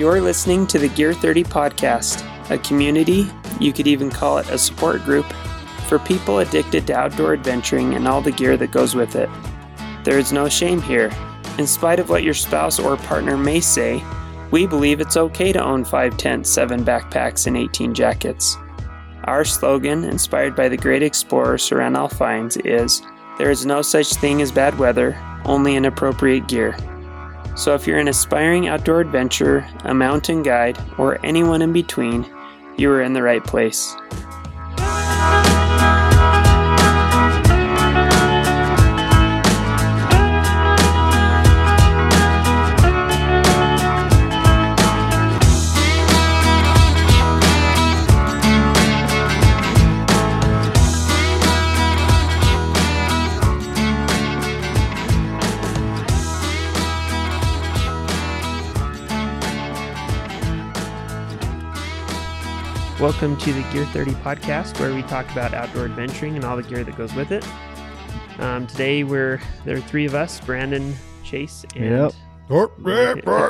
You're listening to the Gear 30 podcast, a community, you could even call it a support group, for people addicted to outdoor adventuring and all the gear that goes with it. There is no shame here. In spite of what your spouse or partner may say, we believe it's okay to own 5 tents, 7 backpacks, and 18 jackets. Our slogan, inspired by the great explorer Sir Ranulph Fiennes, is There is no such thing as bad weather, only inappropriate gear. So if you're an aspiring outdoor adventurer, a mountain guide, or anyone in between, you are in the right place. Welcome to the Gear 30 podcast, where we talk about outdoor adventuring and all the gear that goes with it. Um, today, we're there are three of us: Brandon, Chase, and Yep.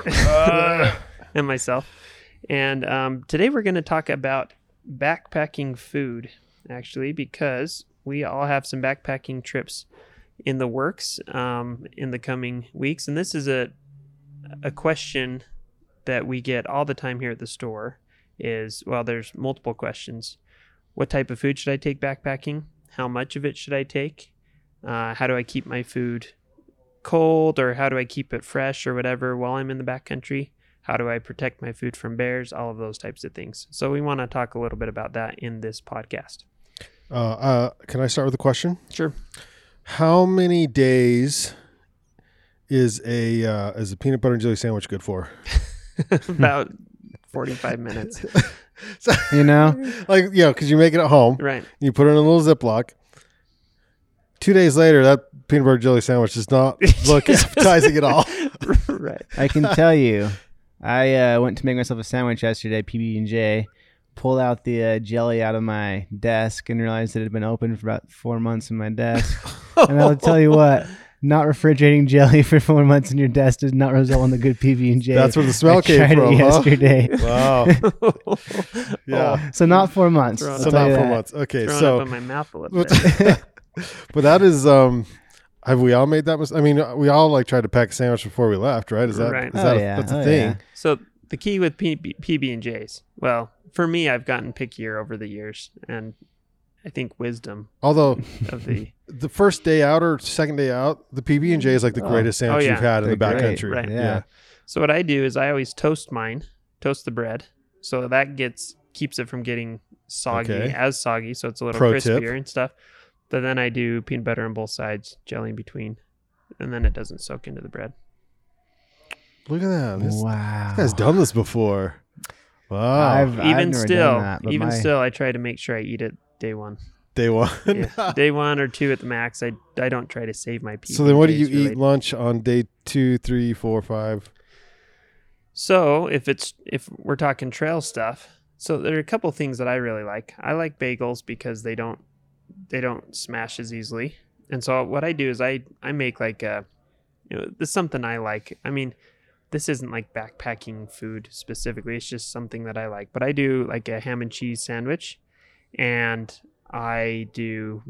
and myself. And um, today, we're going to talk about backpacking food, actually, because we all have some backpacking trips in the works um, in the coming weeks, and this is a a question that we get all the time here at the store is well there's multiple questions. What type of food should i take backpacking? How much of it should i take? Uh, how do i keep my food cold or how do i keep it fresh or whatever while i'm in the backcountry? How do i protect my food from bears? All of those types of things. So we want to talk a little bit about that in this podcast. Uh, uh, can I start with a question? sure. How many days is a uh, is a peanut butter and jelly sandwich good for? about 45 minutes So, You know, like you know, because you make it at home, right you put it in a little Ziploc. Two days later, that peanut butter and jelly sandwich does not look appetizing at all. right I can tell you, I uh, went to make myself a sandwich yesterday, PB and J. Pulled out the uh, jelly out of my desk and realized it had been open for about four months in my desk. and I'll tell you what, not refrigerating jelly for four months in your desk does not result in the good PB and J. That's where the smell I came tried from, it huh? yesterday. Wow. Yeah. So not four months. Throw So not four that. months. Okay, throwing so up in my mouth a little but, bit but that is um have we all made that mistake? I mean, we all like tried to pack a sandwich before we left, right? Is that Right. that Oh, a, yeah. that's a Oh, thing? yeah. So the key with PB, PB and J's, well, for me, I've gotten pickier over the years, and I think wisdom Although of the the first day out or second day out, the PB and J is like the Oh. greatest sandwich Oh, yeah. you've had in the They're great. backcountry. Right. Yeah. So what I do is I always toast mine, toast the bread, so that gets keeps it from getting soggy Okay. as soggy, so it's a little Pro crispier tip. and stuff. But then I do peanut butter on both sides, jelly in between, and then it doesn't soak into the bread. Look at that. This, Wow. this guy's done this before. Wow. I've, I've even never still, done that, even my- still, I try to make sure I eat it day one. day one. Yeah, day one or two at the max. I I don't try to save my PB. so then what do you eat lunch on day two, three, four, five? So if it's if we're talking trail stuff, so there are a couple things that I really like. I like bagels because they don't they don't smash as easily. And so what I do is I I make like a you know this is something I like. I mean, this isn't like backpacking food specifically. It's just something that I like. But I do like a ham and cheese sandwich, and I do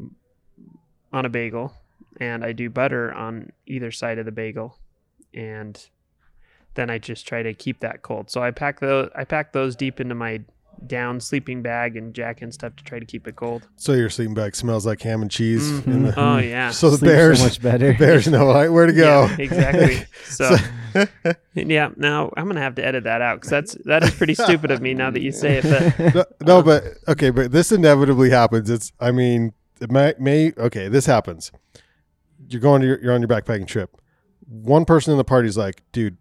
on a bagel, and I do butter on either side of the bagel, and then I just try to keep that cold. So I pack those I pack those deep into my down sleeping bag and jacket and stuff to try to keep it cold. So your sleeping bag smells like ham and cheese. Mhm. in the- Oh yeah. So the Sleep so bears, much better. the bears know like, where to go. Yeah, exactly. So, yeah, now I'm gonna have to edit that out because that's that is pretty stupid of me now that you say it. But no, no, but okay, but this inevitably happens. It's, I mean, it may, may okay, this happens. You're going to your, you're on your backpacking trip. One person in the party's like, dude,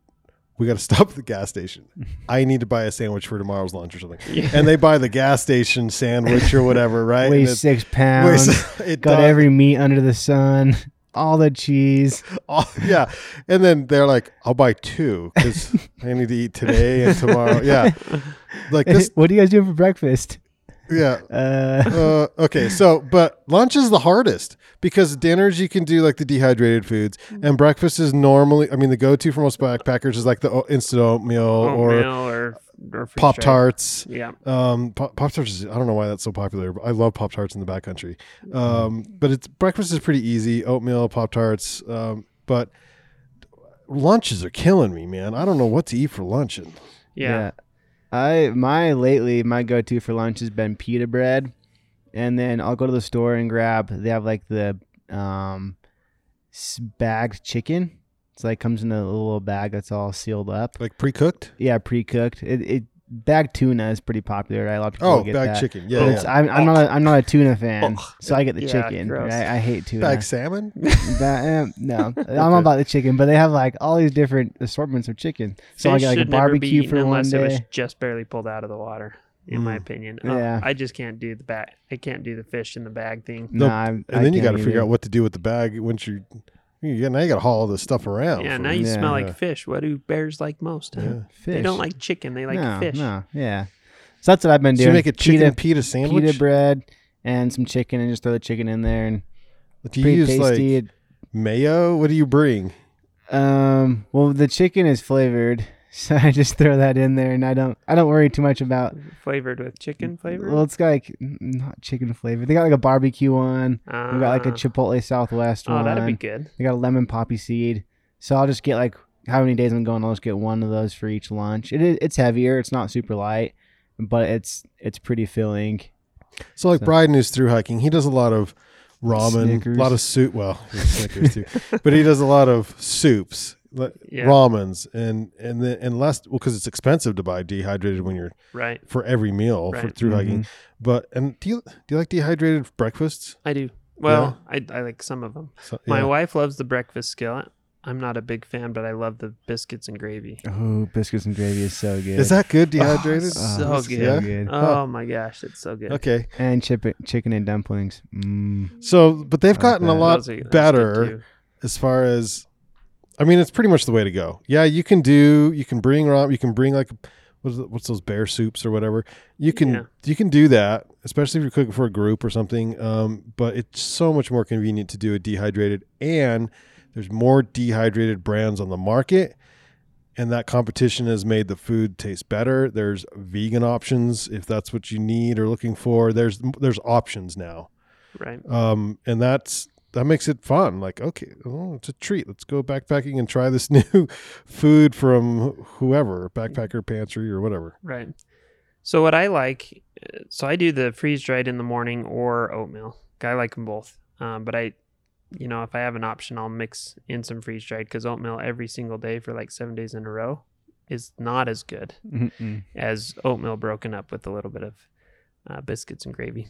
we got to stop at the gas station. I need to buy a sandwich for tomorrow's lunch or something. Yeah. And they buy the gas station sandwich or whatever, right? Weighs six pounds. weighs- it got does. every meat under the sun. All the cheese. Yeah. And then they're like, I'll buy two because I need to eat today and tomorrow. Yeah. Like this, what are you guys doing for breakfast? Yeah. Uh, Uh, okay, so but lunch is the hardest because dinners you can do like the dehydrated foods, and breakfast is normally. I mean, the go-to for most backpackers is like the instant oatmeal, or Oatmeal or, or freeze Pop dried. Tarts. Yeah. Um, Pop Tarts. is- I don't know why that's so popular, but I love Pop Tarts in the backcountry. Um, but it's breakfast is pretty easy: oatmeal, Pop Tarts. Um, but lunches are killing me, man. I don't know what to eat for lunch. And Yeah. I my lately my go to for lunch has been pita bread, and then I'll go to the store and grab. They have like the um, bagged chicken. It's like comes in a little bag that's all sealed up. like pre-cooked. Yeah, pre cooked. It, it bagged tuna is pretty popular. Right? A lot of people Oh, get bagged that. chicken. But Yeah, yeah. I'm, I'm not a, I'm not a tuna fan, Ugh. so I get the Yeah, chicken. gross. Right? I hate tuna. Bagged salmon. That, eh, no, I'm all about the chicken, but they have like all these different assortments of chicken. So I get like a should never be barbecue eaten for one unless it was day. just barely pulled out of the water. In my Mm. opinion, Oh, Yeah. I just can't do the bag. I can't do the fish in the bag thing. No, Nope. And then you got to figure out what to do with the bag once you. You now you got to haul all this stuff around. Yeah, for- now you Yeah. smell like fish. What do bears like most? huh? Yeah. fish. They don't like chicken. They like no, fish. No, yeah. So that's what I've been So doing. you make a chicken pita, pita, sandwich. pita bread and some chicken, and just throw the chicken in there, and do you pretty use tasty. like mayo? What do you bring? um, well, the chicken is flavored, so I just throw that in there, and I don't, I don't worry too much about. Flavored with chicken flavor. Well, it's got like not chicken flavor. They got like a barbecue one. We got like a Ah. Chipotle Southwest Oh, one. that'd be good. They got a lemon poppy seed. So I'll just get like how many days I'm going. I'll just get one of those for each lunch. It is it's heavier. It's not super light, but it's it's pretty filling. So like So- Bryden who's through hiking, he does a lot of ramen, Snickers. a lot of soup. Well, Snickers too, but he does a lot of soups, like Yeah. ramens, and and then and less well because it's expensive to buy dehydrated when you're Right. for every meal for through hiking. Mhm. But and do you do you like dehydrated breakfasts? I do. Well, I, I like some of them. So, My wife loves the breakfast skillet. I'm not a big fan, but I love the biscuits and gravy. Oh, biscuits and gravy is so good. Is that good dehydrated? Oh, so it's good. Yeah? good. Oh my gosh, it's so good. Okay. And chip chicken and dumplings. Mm. So, but they've I like gotten a lot are- those are good better as far as I mean, it's pretty much the way to go. Yeah, you can do you can bring ramen, you can bring like what's what's those bear soups or whatever. You can Yeah. you can do that, especially if you're cooking for a group or something. Um, but it's so much more convenient to do it dehydrated, and there's more dehydrated brands on the market, and that competition has made the food taste better. There's vegan options if that's what you need or looking for. There's there's options now Right. um, and that's that makes it fun. Like, okay, oh, it's a treat. Let's go backpacking and try this new food from whoever, backpacker pantry or whatever. Right. So what I like, uh, so I do the freeze dried in the morning or oatmeal. I like them both. Um, but I, you know, if I have an option, I'll mix in some freeze dried because oatmeal every single day for like seven days in a row is not as good Mm-mm. as oatmeal broken up with a little bit of uh, biscuits and gravy.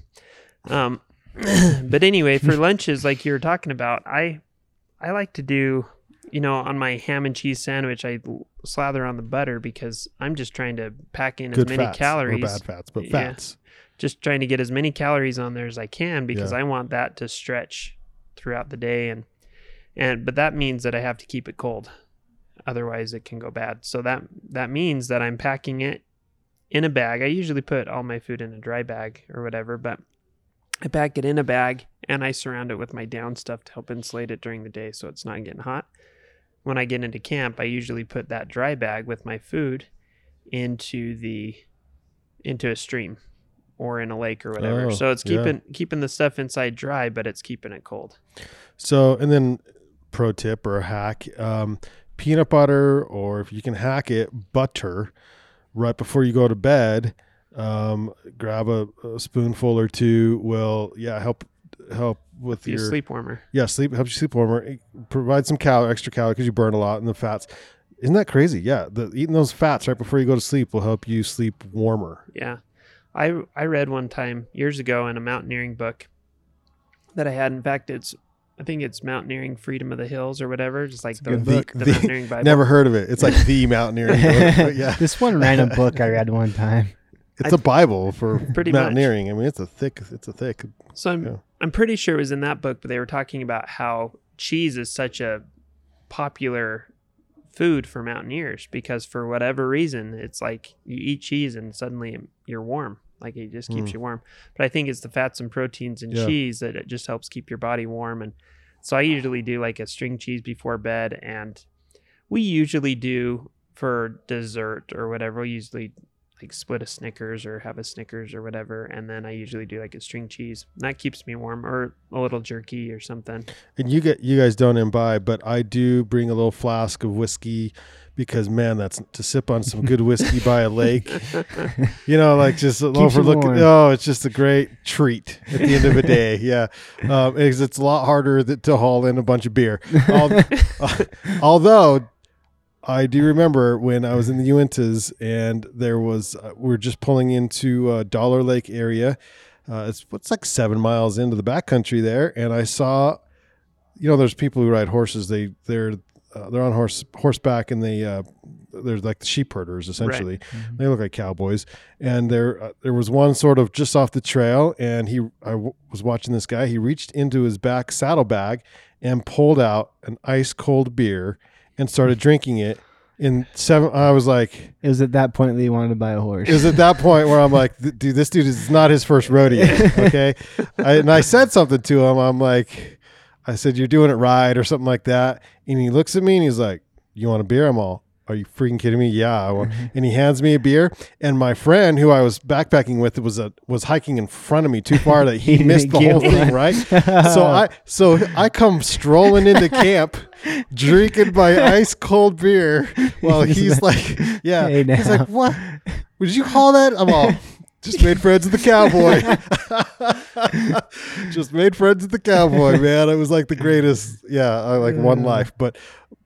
Um, but anyway, for lunches, like you were talking about, I I like to do, you know, on my ham and cheese sandwich, I slather on the butter because I'm just trying to pack in Good as many fats calories, or bad fats, but Yeah. fats. just trying to get as many calories on there as I can because Yeah. I want that to stretch throughout the day and and but that means that I have to keep it cold. Otherwise it can go bad. So that that means that I'm packing it in a bag. I usually put all my food in a dry bag or whatever, but I pack it in a bag and I surround it with my down stuff to help insulate it during the day so it's not getting hot. When I get into camp, I usually put that dry bag with my food into the into a stream or in a lake or whatever. Oh, so it's yeah. keeping keeping the stuff inside dry, but it's keeping it cold. So, and then pro tip or a hack, um, peanut butter, or if you can hack it, butter right before you go to bed. Um, grab a, a spoonful or two will, yeah, help, help with Be a your sleep warmer. Yeah, sleep helps you sleep warmer. It Provide some cal extra calorie because you burn a lot in the fats. Isn't that crazy? Yeah, the, eating those fats right before you go to sleep will help you sleep warmer. Yeah. I I read one time years ago in a mountaineering book that I had. In fact, it's I think it's Mountaineering Freedom of the Hills or whatever, just like the The- book, the, the- Mountaineering Bible. Never heard of it. It's like the mountaineering book. But yeah, this one random book I read one time. It's a Bible for Pretty much. mountaineering. I mean, it's a thick. It's a thick. So I'm Yeah. I'm pretty sure it was in that book, but they were talking about how cheese is such a popular food for mountaineers because for whatever reason, it's like you eat cheese and suddenly you're warm. Like it just keeps Mm. you warm. But I think it's the fats and proteins and Yeah. cheese that it just helps keep your body warm. And so I usually do like a string cheese before bed, and we usually do for dessert or whatever. We usually like split a Snickers or have a Snickers or whatever, and then I usually do like a string cheese. And that keeps me warm, or a little jerky or something. And you get you guys don't imbibe, but I do bring a little flask of whiskey because man, that's to sip on some good whiskey by a lake. You know, like just you overlook. Oh, it's just a great treat at the end of the day. Yeah, um, it's, it's a lot harder th- to haul in a bunch of beer. Although I do remember when I was in the Uintas and there was uh, we are just pulling into uh, Dollar Lake area. Uh, it's what's like seven miles into the backcountry there, and I saw, you know, there's people who ride horses. They they're uh, they're on horse horseback and they uh, they're like the sheep herders essentially. They look like cowboys, and there uh, there was one sort of just off the trail, and he I w- was watching this guy. He reached into his back saddlebag and pulled out an ice cold beer and started drinking it. In seven, I was like, It was at that point that you wanted to buy a horse. it was at that point where I'm like, dude, this dude is not his first rodeo. Okay. I, and I said something to him. I'm like, I said, you're doing it right or something like that. And he looks at me and he's like, you want a beer? I'm all, are you freaking kidding me? Yeah. I want. And he hands me a beer. And my friend who I was backpacking with was a, was hiking in front of me too far that he, missed the whole thing. Right. so I, so I come strolling into camp drinking my ice cold beer while he's like, yeah, Hey, he's like, what? Would you call that? I'm all just made friends with the cowboy. just made friends with the cowboy, man. It was like the greatest. Yeah, I like one life, but.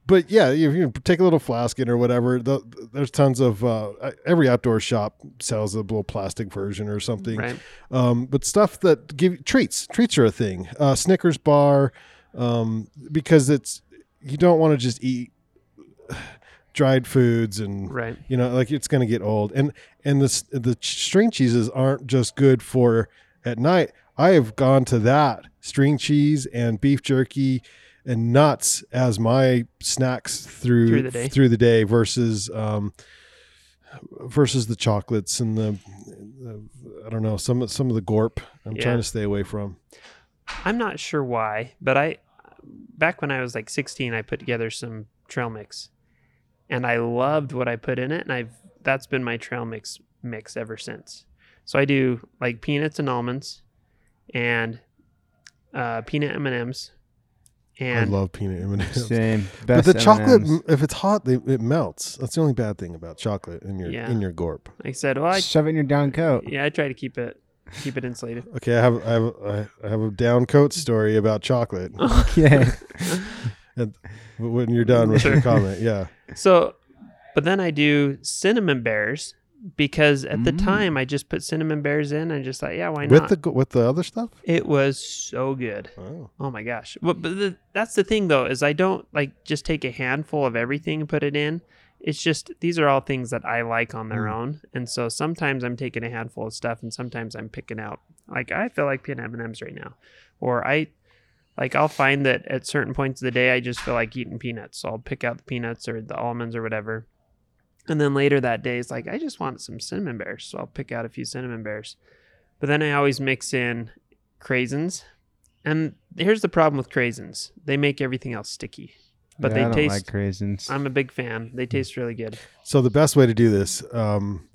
But yeah, you, you take a little flask in or whatever. The, there's tons of uh, every outdoor shop sells a little plastic version or something. Right. Um, but stuff that give treats. Treats are a thing. Uh, Snickers bar, um, because it's you don't want to just eat dried foods and Right. you know like it's going to get old and and the the string cheeses aren't just good for at night i have gone to that string cheese and beef jerky and nuts as my snacks through Through the day. through the day versus um versus the chocolates and the, the i don't know some some of the gorp i'm Yeah. trying to stay away from I'm not sure why, but I back when I was like 16, I put together some trail mix, and I loved what I put in it, and I've that's been my trail mix mix ever since. So I do like peanuts and almonds, and uh, peanut M and M's, i love peanut m&ms Same. but the chocolate M&Ms. if it's hot they, it melts that's the only bad thing about chocolate in your Yeah. in your gorp like I said, well, I, Shove it in your down coat. yeah, I try to keep it keep it insulated. Okay, I have I have I have a down coat story about chocolate. Okay. And when you're done with your Sure. comment, yeah. So, but then I do cinnamon bears because at the Mm. time I just put cinnamon bears in and just thought, yeah, why With not? the with the other stuff. it was so good. Oh, Oh my gosh. But, but the, that's the thing though, is I don't like just take a handful of everything and put it in. It's just these are all things that I like on their Mm. own. And so sometimes I'm taking a handful of stuff and sometimes I'm picking out like I feel like peanut M&Ms right now. Or I like I'll find that at certain points of the day I just feel like eating peanuts. So I'll pick out the peanuts or the almonds or whatever. And then later that day it's like I just want some cinnamon bears. So I'll pick out a few cinnamon bears. But then I always mix in craisins. And here's the problem with craisins. They make everything else sticky. But Yeah, they I don't taste like raisins. I'm a big fan. They taste really good. so the best way to do this um,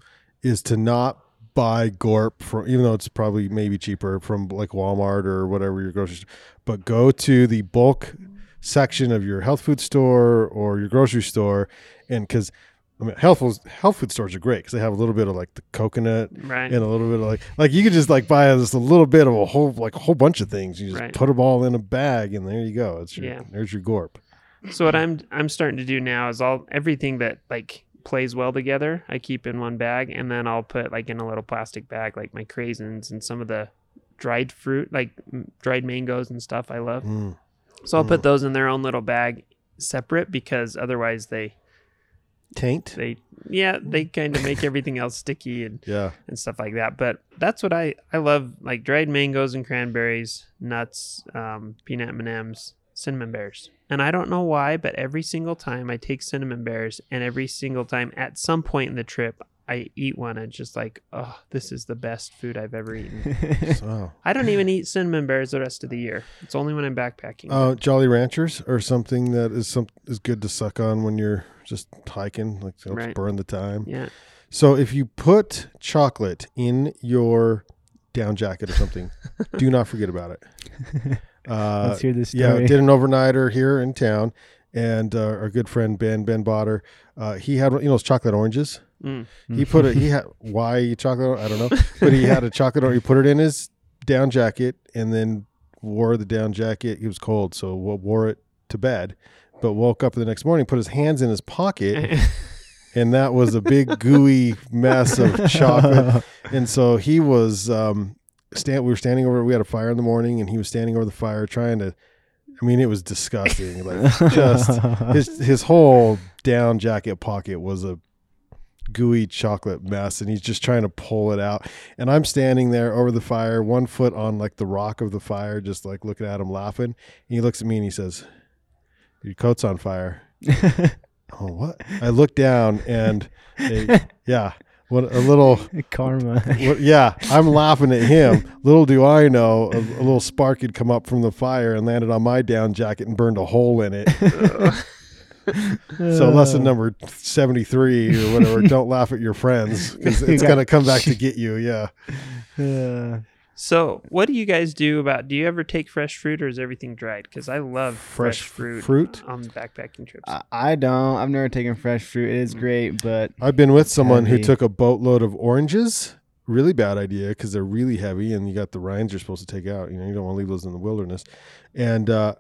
is to not buy Gorp from, even though it's probably maybe cheaper from like Walmart or whatever your grocery store, but go to the bulk section of your health food store or your grocery store, and because I mean, health food, health food stores are great because they have a little bit of like the coconut Right. and a little bit of like like you could just like buy just a little bit of a whole like a whole bunch of things. You just Right. put them all in a bag and there you go. It's your Yeah. there's your gorp. So what I'm I'm starting to do now is all everything that like plays well together, I keep in one bag and then I'll put like in a little plastic bag like my craisins and some of the dried fruit like dried mangoes and stuff I love. Mm. So I'll put those in their own little bag separate because otherwise they Taint. they yeah, they kind of make everything else sticky and Yeah. and stuff like that. But that's what I I love like dried mangoes and cranberries, nuts, um, peanut M and M's, cinnamon bears. And I don't know why, but every single time I take cinnamon bears, and every single time at some point in the trip, I eat one, it's just like, oh, this is the best food I've ever eaten. Wow. I don't even eat cinnamon bears the rest of the year. It's only when I'm backpacking. Uh, Jolly Ranchers or something that is some is good to suck on when you're just hiking, like helps Right. burn the time. yeah. So if you put chocolate in your down jacket or something, do not forget about it. Uh, Let's hear this yeah, did an overnighter here in town, and uh, our good friend Ben Ben Botter, uh, he had you know those chocolate oranges. Mm. He put it. He had why chocolate? I don't know, but he had a chocolate. Or he put it in his down jacket and then wore the down jacket. He was cold, so wore it to bed. But woke up the next morning, put his hands in his pocket, and that was a big gooey mess of chocolate. And so he was um, stand. We were standing over. We had a fire in the morning, and he was standing over the fire trying to. I mean, it was disgusting. Like just his his whole down jacket pocket was a gooey chocolate mess and he's just trying to pull it out and i'm standing there over the fire one foot on like the rock of the fire just like looking at him laughing and he looks at me and he says your coat's on fire oh what i look down and a- yeah what a little Karma. what, yeah i'm laughing at him little do i know a, a little spark had come up from the fire and landed on my down jacket and burned a hole in it So lesson number 73 or whatever, don't laugh at your friends because it's Yeah. going to come back to get you. Yeah. Uh, So, what do you guys do about? Do you ever take fresh fruit, or is everything dried? Because I love fresh, Fresh fruit, fruit? on backpacking trips. I, I don't. I've never taken fresh fruit. It is great, but I've been with someone who took a boatload of oranges. Really bad idea because they're really heavy and you got the rinds you're supposed to take out. You know, you don't want to leave those in the wilderness. And uh,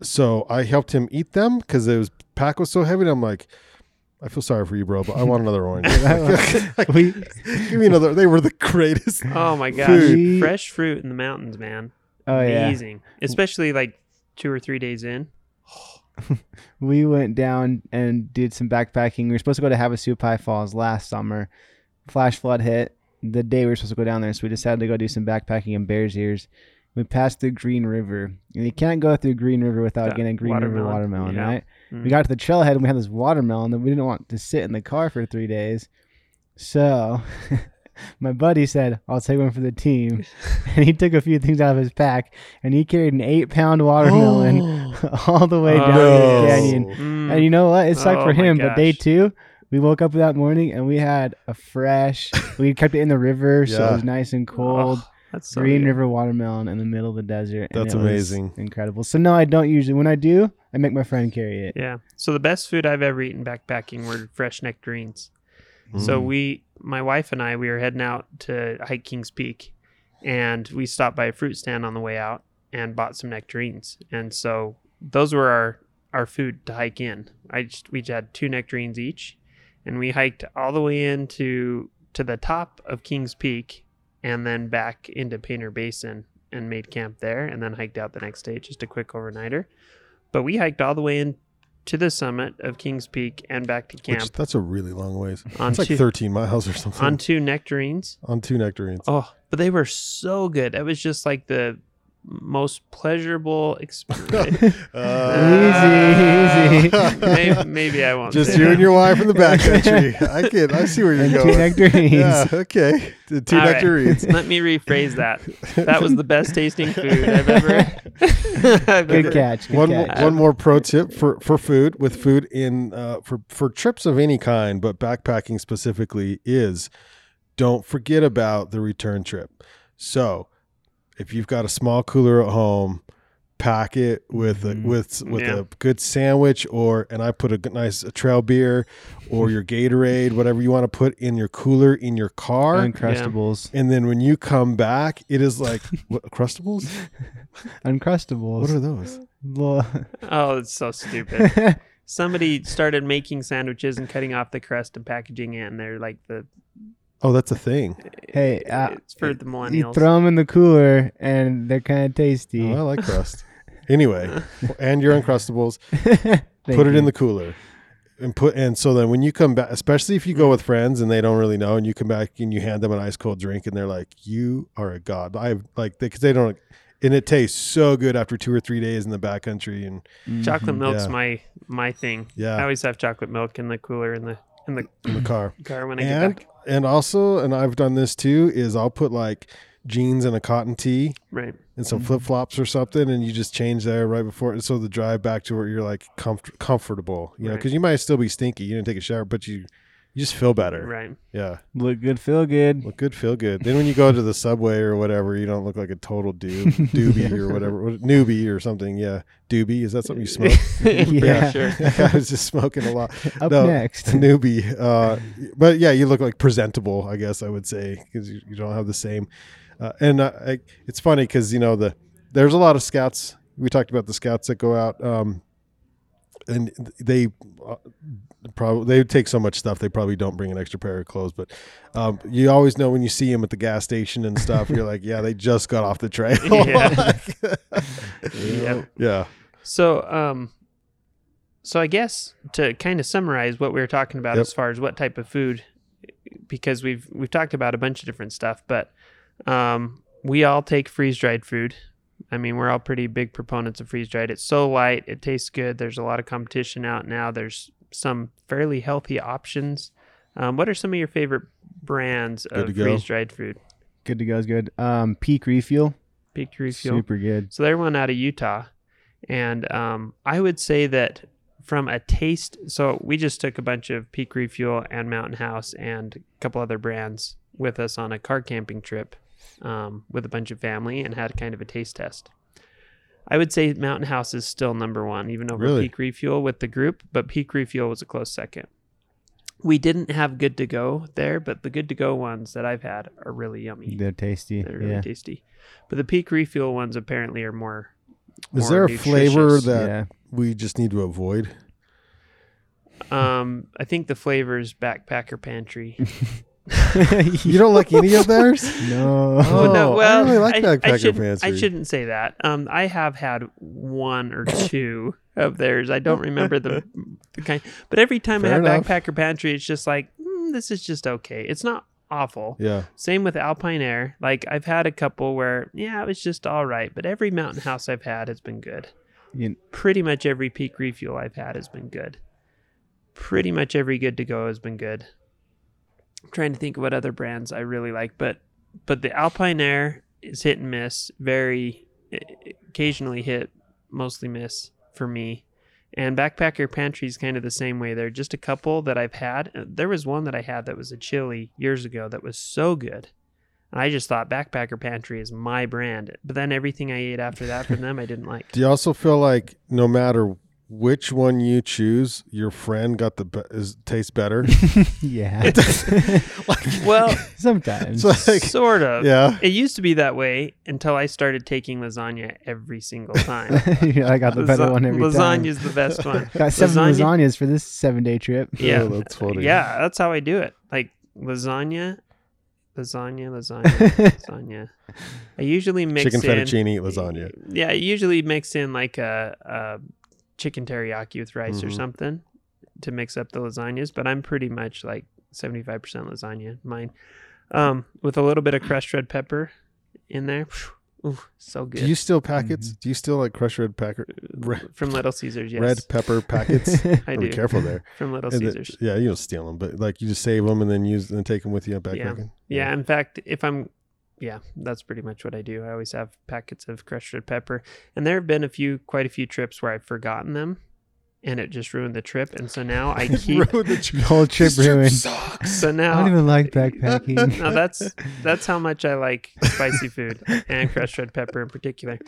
so I helped him eat them because it was pack was so heavy. And I'm like, I feel sorry for you, bro, but I want another orange. we Give me another. They were the greatest. oh my gosh, Food. fresh fruit in the mountains, man, oh yeah, amazing. Especially like two or three days in. we went down and did some backpacking. We were supposed to go to Havasu Havasupai Falls last summer. Flash flood hit the day we were supposed to go down there, so we decided to go do some backpacking in Bears Ears. We passed through Green River, and you can't go through Green River without That getting a Green River watermelon. watermelon, Yeah. right? Mm. We got to the trailhead and we had this watermelon that we didn't want to sit in the car for three days. So my buddy said, I'll take one for the team. and he took a few things out of his pack and he carried an eight pound watermelon all the way Oh, down no. the canyon. Mm. And you know what? It sucked Oh for my him, but day two, we woke up that morning and we had a fresh, we kept it in the river, so Yeah. it was nice and cold. That's so Green good. River watermelon in the middle of the desert. and That's it amazing. Incredible. So, no, I don't usually. When I do, I make my friend carry it. Yeah. So the best food I've ever eaten backpacking were fresh nectarines. So Mm. we, my wife and I, we were heading out to hike Kings Peak, and we stopped by a fruit stand on the way out and bought some nectarines. And so those were our our food to hike in. I just we had two nectarines each, and we hiked all the way into to the top of Kings Peak, and then back into Painter Basin and made camp there, and then hiked out the next day, just a quick overnighter. But we hiked all the way in to the summit of Kings Peak and back to camp Which, that's a really long ways. on It's like 13 miles or something. on two nectarines. on two nectarines. Oh, but they were so good. It was just like the most pleasurable experience. Easy, easy. maybe, maybe I won't. Just say you that. and your wife in the backcountry. I get. I see where you're And two going. nectarines. Yeah. Okay. The two All right. nectarines. Let me rephrase that. That was the best tasting food I've ever. I've Good ever- catch. Good one catch. one more pro tip for for food with food in uh, for for trips of any kind, but backpacking specifically is don't forget about the return trip. So if you've got a small cooler at home, pack it with a, mm-hmm. with with Yeah. a good sandwich or and I put a good- nice a trail beer or your Gatorade, whatever you want to put in your cooler in your car. Uncrustables. and then when you come back, it is like what crustables? Uncrustables. What are those? Oh, it's so stupid. Somebody started making sandwiches and cutting off the crust and packaging it, and they're like the. Oh, that's a thing. Hey, uh, it's for the you throw them in the cooler and they're kind of tasty. Oh, I like crust. anyway, and your uncrustables, Thank put it you. in the cooler. And put and so then when you come back, especially if you go with friends and they don't really know, and you come back and you hand them an ice cold drink, and they're like, "You are a god." I like because they don't, and it tastes so good after two or three days in the backcountry, and Chocolate Mhm. milk's Yeah. my my thing. Yeah, I always have chocolate milk in the cooler in the in the in the car. car when I get back. And also, and I've done this too, is I'll put like jeans and a cotton tee Right. and some Mhm. flip flops or something, and you just change there right before, and so the drive back to where you're like comfort, comfortable, you know, because you might still be stinky. You didn't take a shower, but you you just feel better. Right. Yeah, Look good, feel good. look good, feel good. Then when you go to the subway or whatever, you don't look like a total dude, doobie or whatever, newbie or something. Yeah, doobie. Is that something you smoke? Yeah. Sure. I was just smoking a lot. Up No. next. newbie. Uh, but yeah, you look like presentable, I guess I would say, because you, you don't have the same. Uh, and uh, I, it's funny because you know the there's a lot of scouts. We talked about the scouts that go out, um, and they uh, probably they take so much stuff they probably don't bring an extra pair of clothes. But um, you always know when you see them at the gas station and stuff. you're like, yeah, they just got off the trail. Yeah. Yeah. yeah. So, um, so I guess to kind of summarize what we were talking about Yep. as far as what type of food, because we've we've talked about a bunch of different stuff, but um, we all take freeze dried food. I mean, we're all pretty big proponents of freeze dried. It's so light, it tastes good. There's a lot of competition out now. There's some fairly healthy options. Um, what are some of your favorite brands Good of freeze dried food? Good to go is good. Um, Peak Refuel, Peak Refuel. super good. So they're one out of Utah, and um, I would say that from a taste. So we just took a bunch of Peak Refuel and Mountain House and a couple other brands with us on a car camping trip um, with a bunch of family and had kind of a taste test. I would say Mountain House is still number one, even over Really? Peak Refuel with the group, but Peak Refuel was a close second. We didn't have good to go there, but the good to go ones that I've had are really yummy. They're tasty. They're really yeah. tasty. But the peak refuel ones apparently are more. Is more there a flavor that yeah. we just need to avoid? Um, I think the flavors backpacker pantry. You don't like any of theirs? no. Oh, no, I well, really like Backpacker shouldn't, I shouldn't say that. Um, I have had one or two of theirs. I don't remember the, the kind, but every time I have enough. backpacker pantry, it's just like mm, this is just okay. It's not awful. Yeah. Same with Alpine Air. Like I've had a couple where yeah, it was just all right, but every mountain house I've had has been good. You- pretty much every peak refuel I've had has been good. Pretty much every good to go has been good. I'm trying to think of what other brands I really like, but but the Alpine Air is hit and miss. Very occasionally hit, mostly miss for me. And Backpacker Pantry is kind of the same way. There are just a couple that I've had. Uh, There was one that I had that was a chili years ago that was so good. And I just thought Backpacker Pantry is my brand. But then everything I ate after that from them, I didn't like. Do you also feel like no matter which one you choose, your friend got the be- is tastes better? yeah. like, Well, Sometimes. Like sort of. yeah. It used to be that way until I started taking lasagna every single time. Yeah, I got the better one every time. Lasagna's the best one. Got seven lasagna- lasagnas for this seven day trip. Yeah, Oh, that's funny. yeah, that's how I do it. Like lasagna, lasagna, lasagna, lasagna. I usually mix Chicken in fettuccine lasagna. Yeah, I usually mix in like a, a chicken teriyaki with rice or Mhm. something to mix up the lasagnas. But I'm pretty much like 75% lasagna mine, um, with a little bit of crushed red pepper in there. Ooh, so good. Do you still packets? Do you still like crushed red packer red- From Little Caesars, yes. red pepper packets? I do. Be careful there. From Little And the- Caesars. yeah, you don't steal them, but like you just save them and then use and take them with you backpacking. Yeah, in fact, if I'm, yeah, that's pretty much what I do. I always have packets of crushed red pepper, and there have been a few, quite a few trips where I've forgotten them, and it just ruined the trip. And so now I keep. Ruined the trip. Whole trip This trip ruined. sucks. so now I don't even like backpacking. no, that's that's how much I like spicy food and crushed red pepper in particular.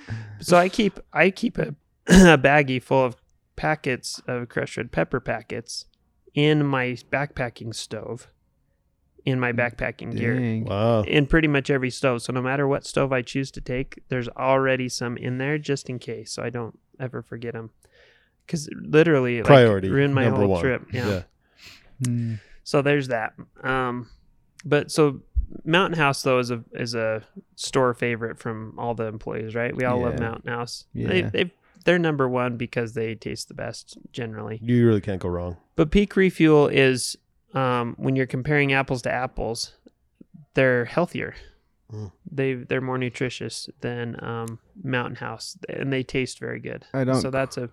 So I keep I keep a, a baggie full of packets of crushed red pepper packets in my backpacking stove, in my backpacking gear. Wow. in pretty much every stove. So no matter what stove I choose to take, there's already some in there just in case, so I don't ever forget them. Because literally, like, Priority. ruined my number whole one. trip. Yeah. Mm. So there's that. Um, but so Mountain House though is a is a store favorite from all the employees, right? We all love Mountain House. They, Yeah. they they're number one because they taste the best generally. You really can't go wrong. But peak refuel is um, when you're comparing apples to apples, they're healthier. Mm. They they're more nutritious than um, Mountain House, and they taste very good. I don't So that's a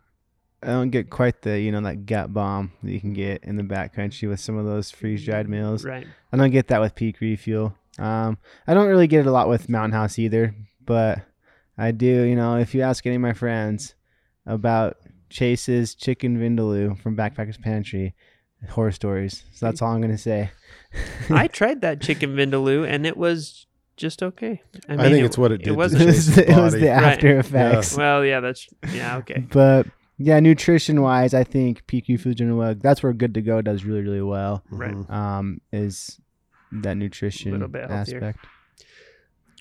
I don't get quite the you know that gut bomb that you can get in the backcountry with some of those freeze dried meals. Right. I don't get that with Peak Refuel. Um, I don't really get it a lot with Mountain House either, but I do. You know, if you ask any of my friends about Chase's Chicken Vindaloo from Backpackers Pantry, horror stories. So that's all I'm gonna say. I tried that chicken vindaloo and it was just okay. I think it's what it did It it wasn't. Was, the, it was body. the Right. after effects. well, yeah, that's yeah, okay. But yeah, nutrition wise, I think PQ Foods and Wug, that's where Good to Go does really, really well. Right. Mhm. Um, is that nutrition Little bit healthier. aspect.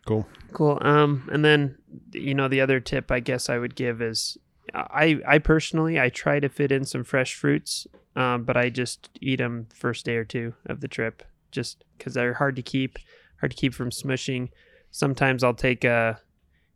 Cool. Cool. Um, and then you know the other tip I guess I would give is I I personally I try to fit in some fresh fruits, um, but I just eat them first day or two of the trip, just because they're hard to keep, hard to keep from smushing. Sometimes I'll take a,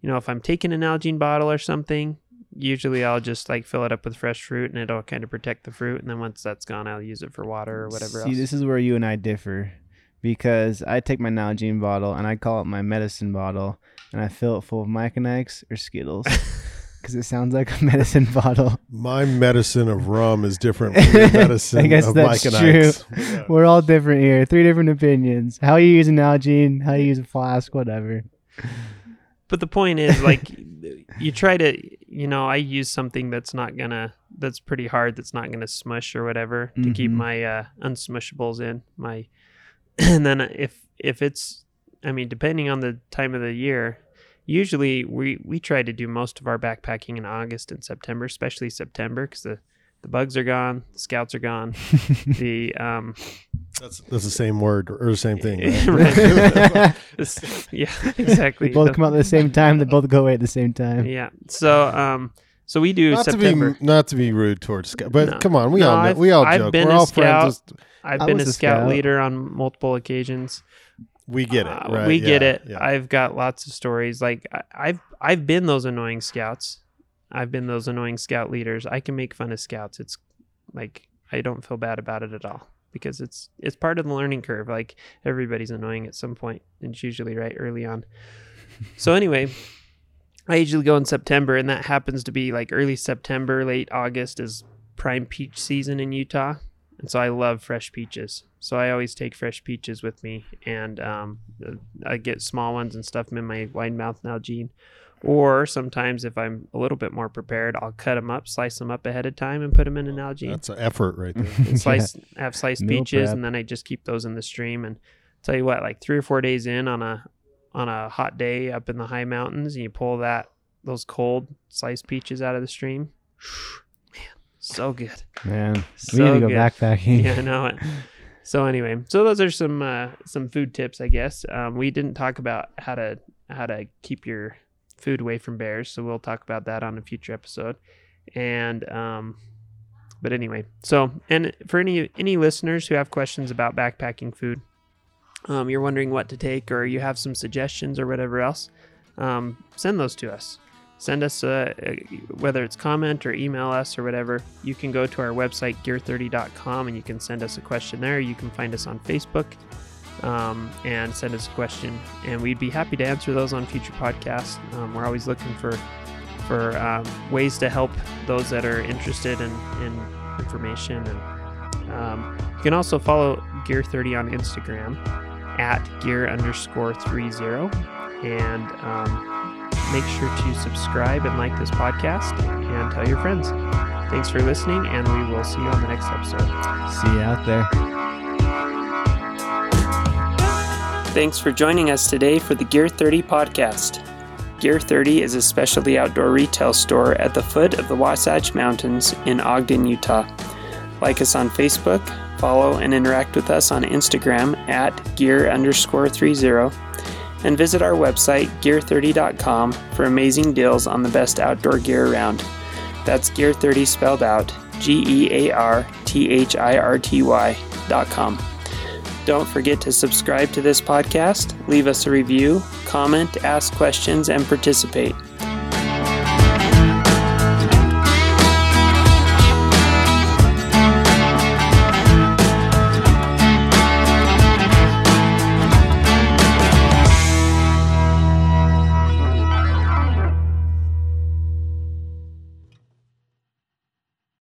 you know, if I'm taking a Nalgene bottle or something, usually I'll just like fill it up with fresh fruit and it'll kind of protect the fruit. And then once that's gone, I'll use it for water or whatever else. See, else. this is where you and I differ because I take my Nalgene bottle and I call it my medicine bottle and I fill it full of Mike and Ikes or Skittles because it sounds like a medicine bottle. My medicine of rum is different from your medicine I guess of that's Mike and true. Ike's. Yeah. We're all different here. Three different opinions. How you use an Nalgene, how you use a flask, whatever. but the point is like you try to you know i use something that's not gonna that's pretty hard that's not gonna smush or whatever to keep Mhm. my uh unsmushables in my and then if if it's i mean depending on the time of the year usually we we try to do most of our backpacking in august and september especially september because the the bugs are gone the scouts are gone the um That's that's the same word or the same thing. Right. Right? yeah exactly they both The- come out at the same time. They both go away at the same time. yeah so um so we do not september to be not to be rude towards Scout, but No. come on, we No, all know, I've- we all I've joke. been We're a all scout. friends. Just- I've been a a scout, scout. leader on multiple occasions. We get it. Uh, right? we get Yeah, it. yeah. I've got lots of stories. Like I, I've I've been those annoying scouts. I've been those annoying scout leaders. I can make fun of scouts. It's like I don't feel bad about it at all because it's it's part of the learning curve. Like everybody's annoying at some point, and it's usually right early on. so anyway, I usually go in September, and that happens to be like early September, late August is prime peach season in Utah, and so I love fresh peaches. So I always take fresh peaches with me, and um, I get small ones and stuff them in my wide mouth Nalgene. Or sometimes, if I'm a little bit more prepared, I'll cut them up, slice them up ahead of time, and put them in an Nalgene That's an effort right there. and slice have sliced Meal peaches prep. and then I just keep those in the stream and tell you what like 3 or 4 days in on a on a hot day up in the high mountains and you pull that those cold sliced peaches out of the stream man so good. Man, we So need to go good. backpacking. yeah I know it. So anyway so those are some uh, some food tips I guess. Um, we didn't talk about how to how to keep your food away from bears so we'll talk about that on a future episode. And um but anyway so and for any any listeners who have questions about backpacking food um, you're wondering what to take or you have some suggestions or whatever else um, send those to us send us uh, uh, whether it's comment or email us or whatever you can go to our website gear30.com and you can send us a question there. You can find us on facebook um, and send us a question and we'd be happy to answer those on future podcasts. Um, we're always looking for for um, ways to help those that are interested in, in information and um, you can also follow gear 30 on instagram at gear underscore 30 and um, make sure to subscribe and like this podcast and tell your friends thanks for listening and we will see you on the next episode See you out there. Thanks for joining us today for the Gear 30 podcast. Gear 30 is a specialty outdoor retail store at the foot of the Wasatch Mountains in Ogden, Utah. Like us on Facebook, follow and interact with us on Instagram at gear underscore 30, and visit our website, gear30.com, for amazing deals on the best outdoor gear around. That's Gear 30 spelled out G E A R T H I R T Y dot com. Don't forget to subscribe to this podcast, leave us a review, comment, ask questions, and participate.